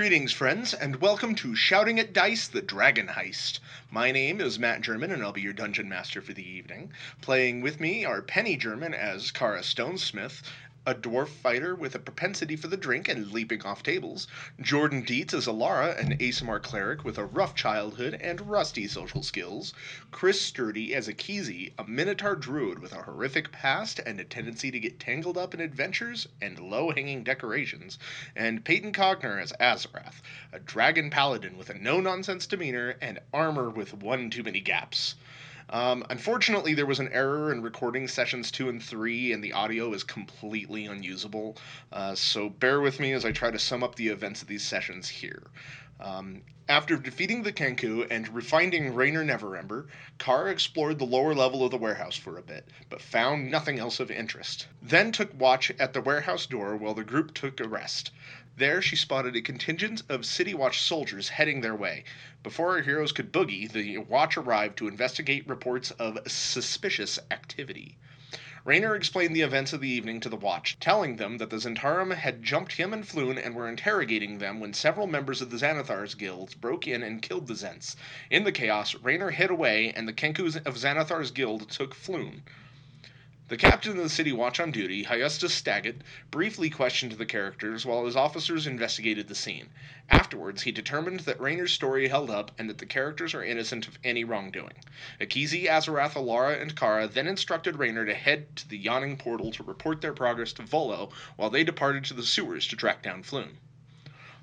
Greetings, friends, and welcome to Shouting at Dice, the Dragon Heist. My name is Matt German, and I'll be your dungeon master for the evening. Playing with me are Penny German as Kara Stonesmith, a dwarf fighter with a propensity for the drink and leaping off tables, Jordan Dietz as Alara, an Aasimar cleric with a rough childhood and rusty social skills, Chris Sturdy as Akizi, a Minotaur druid with a horrific past and a tendency to get tangled up in adventures and low-hanging decorations, and Peyton Cogner as Azarath, a dragon paladin with a no-nonsense demeanor and armor with one too many gaps. Um, unfortunately, there was an error in recording sessions two and three, and the audio is completely unusable. Uh, so bear with me as I try to sum up the events of these sessions here. Um, after defeating the Kenku and refinding Renaer Neverember, Carr explored the lower level of the warehouse for a bit, but found nothing else of interest. Then took watch at the warehouse door while the group took a rest. There she spotted a contingent of City Watch soldiers heading their way. Before our heroes could boogie, the watch arrived to investigate reports of suspicious activity. Renaer explained the events of the evening to the watch, telling them that the Zhentarim had jumped him and Floon and were interrogating them when several members of the Xanathar's guilds broke in and killed the Zhents. In the chaos, Renaer hid away and the Kenkus of Xanathar's guild took Floon. The captain of the city watch on duty, Hyustus Staget, briefly questioned the characters while his officers investigated the scene. Afterwards, he determined that Renaer's story held up and that the characters are innocent of any wrongdoing. Akizi, Azarath, Alara, and Kara then instructed Renaer to head to the yawning portal to report their progress to Volo while they departed to the sewers to track down Floon.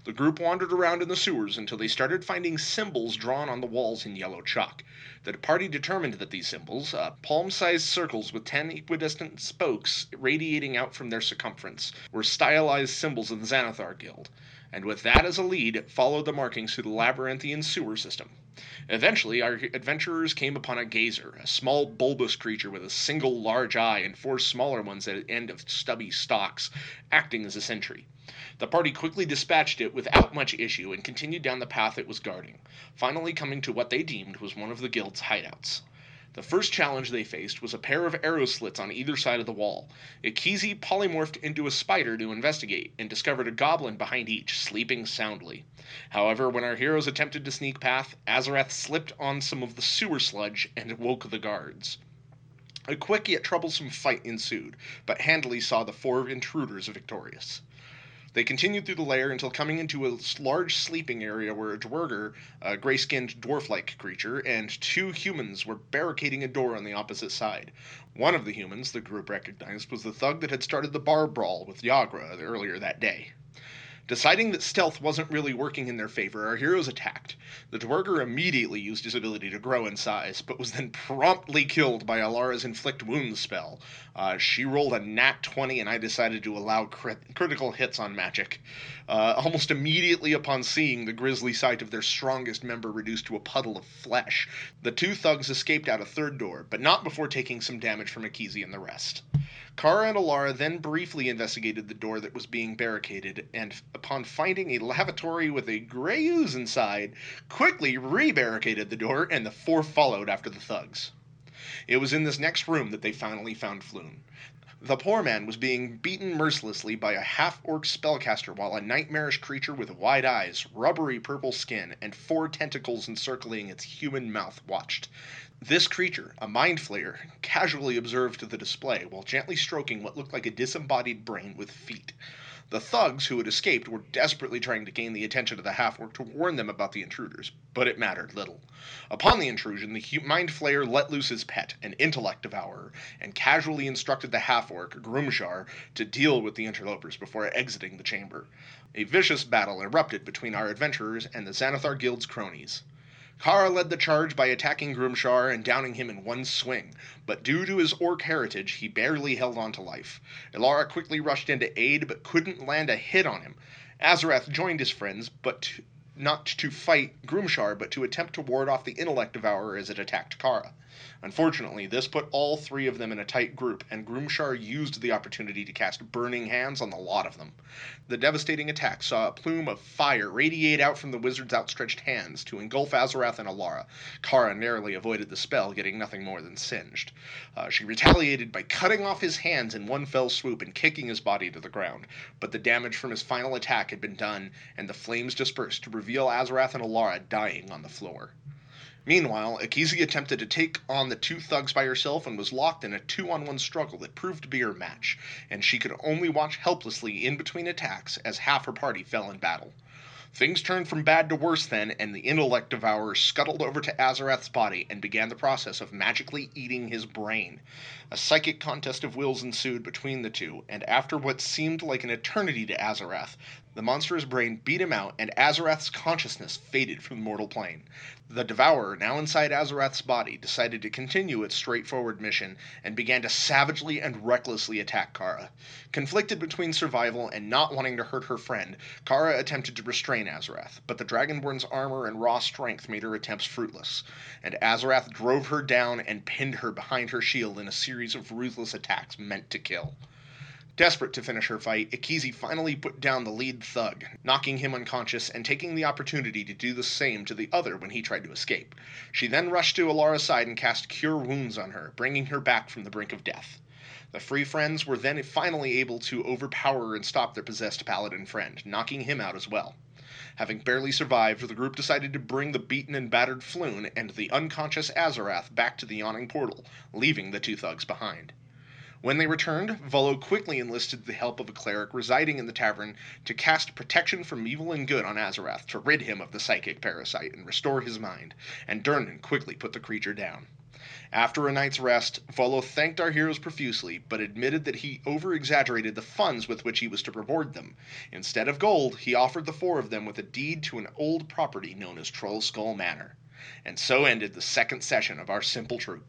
The group wandered around in the sewers until they started finding symbols drawn on the walls in yellow chalk. The party determined that these symbols, uh, palm sized circles with ten equidistant spokes radiating out from their circumference, were stylized symbols of the Xanathar Guild, and with that as a lead, followed the markings through the labyrinthian sewer system. Eventually, our adventurers came upon a gazer, a small bulbous creature with a single large eye and four smaller ones at the end of stubby stalks, acting as a sentry. The party quickly dispatched it without much issue and continued down the path it was guarding, finally coming to what they deemed was one of the guild's hideouts. The first challenge they faced was a pair of arrow slits on either side of the wall. Akizi polymorphed into a spider to investigate and discovered a goblin behind each, sleeping soundly. However, when our heroes attempted to sneak past, Azarath slipped on some of the sewer sludge and woke the guards. A quick yet troublesome fight ensued, but Handley saw the four intruders victorious. They continued through the lair until coming into a large sleeping area where a Duergar, a gray skinned dwarf like creature, and two humans were barricading a door on the opposite side. One of the humans, the group recognized, was the thug that had started the bar brawl with Yagra earlier that day. Deciding that stealth wasn't really working in their favor, our heroes attacked. The Duergar immediately used his ability to grow in size, but was then promptly killed by Alara's Inflict Wounds spell. Uh, she rolled a nat 20, and I decided to allow crit- critical hits on magic. Uh, almost immediately upon seeing the grisly sight of their strongest member reduced to a puddle of flesh, the two thugs escaped out a third door, but not before taking some damage from Akizi and the rest. Kara and Alara then briefly investigated the door that was being barricaded, and upon finding a lavatory with a gray ooze inside, quickly re-barricaded the door, and the four followed after the thugs. It was in this next room that they finally found Floon. The poor man was being beaten mercilessly by a half orc spellcaster while a nightmarish creature with wide eyes, rubbery purple skin, and four tentacles encircling its human mouth watched. This creature, a mind flayer, casually observed the display while gently stroking what looked like a disembodied brain with feet. The thugs who had escaped were desperately trying to gain the attention of the half orc to warn them about the intruders, but it mattered little. Upon the intrusion, the mind flayer let loose his pet, an intellect devourer, and casually instructed the half orc, Grumshar, to deal with the interlopers before exiting the chamber. A vicious battle erupted between our adventurers and the Xanathar Guild's cronies. Kara led the charge by attacking Grumshar and downing him in one swing, but due to his orc heritage, he barely held on to life. Alara quickly rushed in to aid, but couldn't land a hit on him. Azarath joined his friends, but to, not to fight Grumshar, but to attempt to ward off the intellect devourer as it attacked Kara. Unfortunately, this put all three of them in a tight group, and Grumshar used the opportunity to cast Burning Hands on the lot of them. The devastating attack saw a plume of fire radiate out from the wizard's outstretched hands to engulf Azarath and Alara. Kara narrowly avoided the spell, getting nothing more than singed. Uh, she retaliated by cutting off his hands in one fell swoop and kicking his body to the ground, but the damage from his final attack had been done, and the flames dispersed to reveal Azarath and Alara dying on the floor. Meanwhile, Akizi attempted to take on the two thugs by herself and was locked in a two on one struggle that proved to be her match, and she could only watch helplessly in between attacks as half her party fell in battle. Things turned from bad to worse then, and the intellect devourer scuttled over to Azarath's body and began the process of magically eating his brain. A psychic contest of wills ensued between the two, and after what seemed like an eternity to Azarath, the monster's brain beat him out, and Azarath's consciousness faded from the mortal plane. The Devourer, now inside Azarath's body, decided to continue its straightforward mission and began to savagely and recklessly attack Kara. Conflicted between survival and not wanting to hurt her friend, Kara attempted to restrain Azarath, but the Dragonborn's armor and raw strength made her attempts fruitless, and Azarath drove her down and pinned her behind her shield in a series of ruthless attacks meant to kill. Desperate to finish her fight, Akizi finally put down the lead thug, knocking him unconscious and taking the opportunity to do the same to the other when he tried to escape. She then rushed to Alara's side and cast Cure Wounds on her, bringing her back from the brink of death. The Free Friends were then finally able to overpower and stop their possessed paladin friend, knocking him out as well. Having barely survived, the group decided to bring the beaten and battered Floon and the unconscious Azarath back to the yawning portal, leaving the two thugs behind. When they returned, Volo quickly enlisted the help of a cleric residing in the tavern to cast protection from evil and good on Azarath to rid him of the psychic parasite and restore his mind, and Durnan quickly put the creature down. After a night's rest, Volo thanked our heroes profusely, but admitted that he over exaggerated the funds with which he was to reward them. Instead of gold, he offered the four of them with a deed to an old property known as Trollskull Manor. And so ended the second session of our simple truth.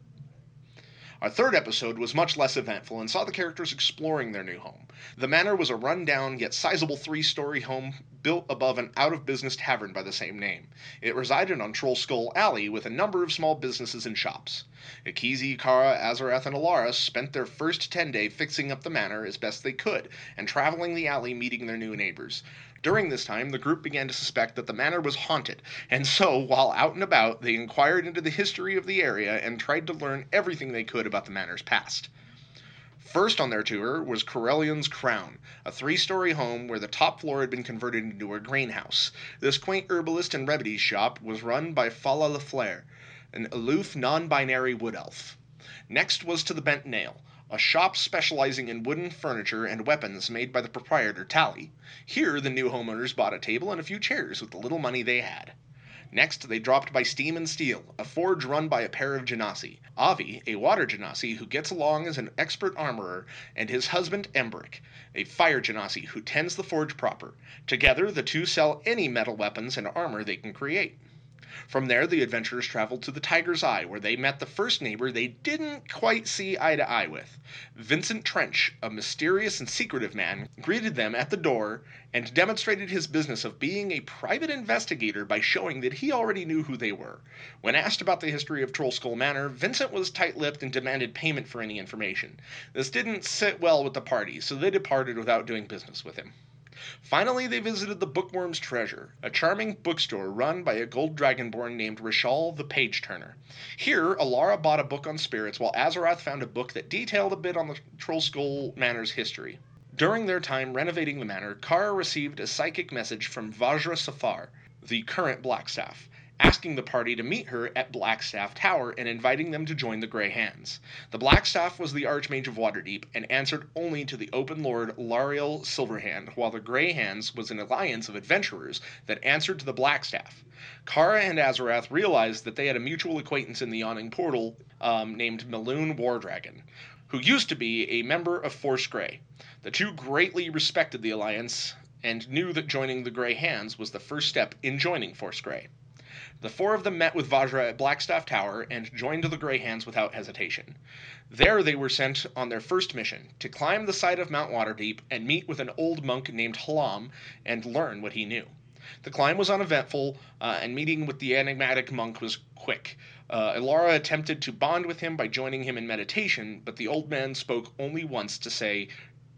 Our third episode was much less eventful and saw the characters exploring their new home. The manor was a run-down yet sizable three-story home built above an out-of-business tavern by the same name. It resided on Trollskull Alley with a number of small businesses and shops. Akizi, Kara, Azarath, and Alara spent their first ten day fixing up the manor as best they could and traveling the alley meeting their new neighbors. During this time, the group began to suspect that the manor was haunted, and so, while out and about, they inquired into the history of the area and tried to learn everything they could about the manor's past. First on their tour was Corellon's Crown, a three story home where the top floor had been converted into a greenhouse. This quaint herbalist and remedy shop was run by Fala Lefaliir, an aloof non binary wood elf. Next was to the Bent Nail, a shop specializing in wooden furniture and weapons made by the proprietor Tally. Here the new homeowners bought a table and a few chairs with the little money they had. Next, they dropped by Steam and Steel, a forge run by a pair of genasi. Avi, a water genasi who gets along as an expert armorer, and his husband Embric, a fire genasi who tends the forge proper. Together, the two sell any metal weapons and armor they can create. From there, the adventurers traveled to the Tiger's Eye, where they met the first neighbor they didn't quite see eye to eye with. Vincent Trench, a mysterious and secretive man, greeted them at the door and demonstrated his business of being a private investigator by showing that he already knew who they were. When asked about the history of Troll Trollskull Manor, Vincent was tight lipped and demanded payment for any information. This didn't sit well with the party, so they departed without doing business with him. Finally, they visited the Book Wyrm's Treasure, a charming bookstore run by a gold dragonborn named Rishaal the Page Turner. Here, Alara bought a book on spirits, while Azarath found a book that detailed a bit on the Trollskull Manor's history. During their time renovating the manor, Kara received a psychic message from Vajra Safahr, the current Blackstaff asking the party to meet her at Blackstaff Tower and inviting them to join the Grey Hands. The Blackstaff was the Archmage of Waterdeep and answered only to the Open Lord Laeral Silverhand, while the Grey Hands was an alliance of adventurers that answered to the Blackstaff. Kara and Azarath realized that they had a mutual acquaintance in the Yawning Portal um, named Meloon Wardragon, who used to be a member of Force Grey. The two greatly respected the alliance and knew that joining the Grey Hands was the first step in joining Force Grey. The four of them met with Vajra at Blackstaff Tower and joined the Grey Hands without hesitation. There they were sent on their first mission to climb the side of Mount Waterdeep and meet with an old monk named Halam and learn what he knew. The climb was uneventful, uh, and meeting with the enigmatic monk was quick. Uh, Alara attempted to bond with him by joining him in meditation, but the old man spoke only once to say,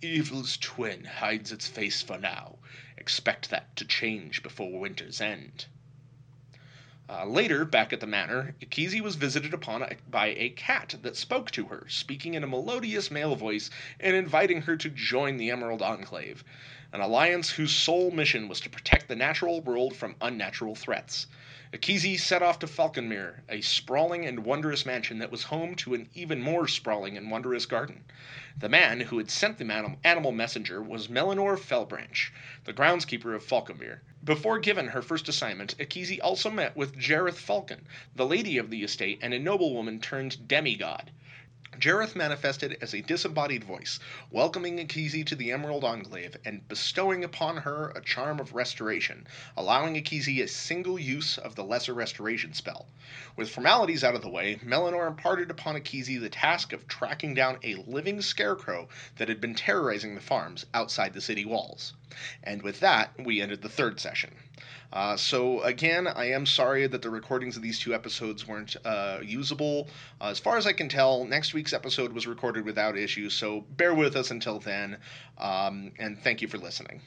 Evil's twin hides its face for now. Expect that to change before winter's end. Uh, later, back at the manor, Akizi was visited upon by a cat that spoke to her, speaking in a melodious male voice and inviting her to join the Emerald Enclave, an alliance whose sole mission was to protect the natural world from unnatural threats. Akizi set off to Phaulkonmere, a sprawling and wondrous mansion that was home to an even more sprawling and wondrous garden. The man who had sent the animal messenger was Melannor Fellbranch, the groundskeeper of Phaulkonmere. Before given her first assignment, Akizi also met with Jeryth Phaulkon, the lady of the estate and a noblewoman turned demigod. Jeryth manifested as a disembodied voice, welcoming Akizi to the Emerald Enclave and bestowing upon her a charm of restoration, allowing Akizi a single use of the Lesser Restoration spell. With formalities out of the way, Melannor imparted upon Akizi the task of tracking down a living scarecrow that had been terrorizing the farms outside the city walls. And with that, we ended the third session. Uh, so again, I am sorry that the recordings of these two episodes weren't uh, usable. Uh, as far as I can tell, next week's episode was recorded without issues, so bear with us until then, um, and thank you for listening.